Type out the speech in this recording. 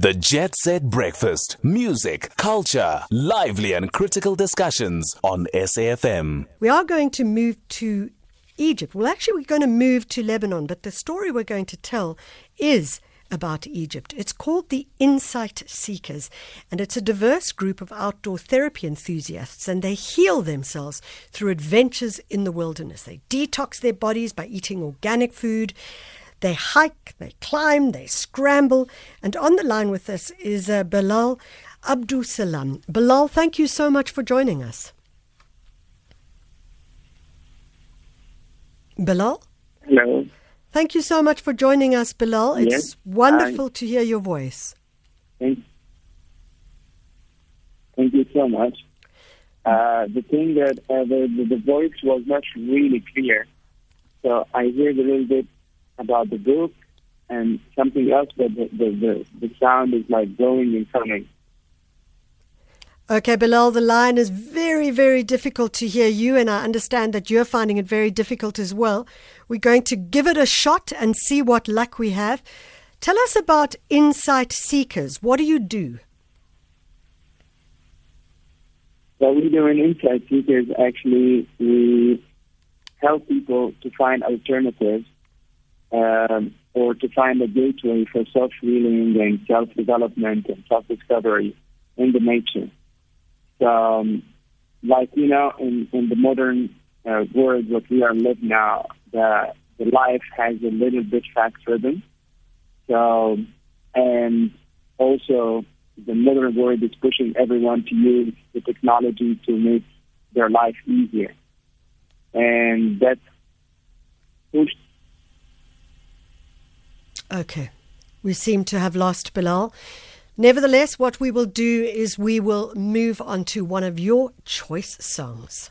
The Jet Set Breakfast. Music, culture, lively and critical discussions on SAFM. We are going to move to Egypt. Well, actually, we're going to move to Lebanon, but the story we're going to tell is about Egypt. It's called the Insight Seekers, and it's a diverse group of outdoor therapy enthusiasts, and they heal themselves through adventures in the wilderness. They detox their bodies by eating organic food. They hike, they climb, they scramble. And on the line with us is uh, Bilal Abdul Salam. Belal, thank you so much for joining us. Belal? Hello. Thank you so much for joining us, Belal. It's Yes, wonderful to hear your voice. Thank, thank you so much. Uh, the thing that uh, the, the the voice was not really clear, so I heard a little bit about the book and something else, but the the, the, the sound is like going and coming. Okay, Belal, the line is very, very difficult to hear you, and I understand that you're finding it very difficult as well. We're going to give it a shot and see what luck we have. Tell us about Insight Seekers. What do you do? What we do in Insight Seekers actually we help people to find alternatives um, or to find a gateway for self healing and self development and self discovery in the nature. So, um, like you know, in, in the modern uh, world, what we are living now, the the life has a little bit fact driven. So, and also the modern world is pushing everyone to use the technology to make their life easier, and that pushed Okay. We seem to have lost Belal. Nevertheless, what we will do is we will move on to one of your choice songs.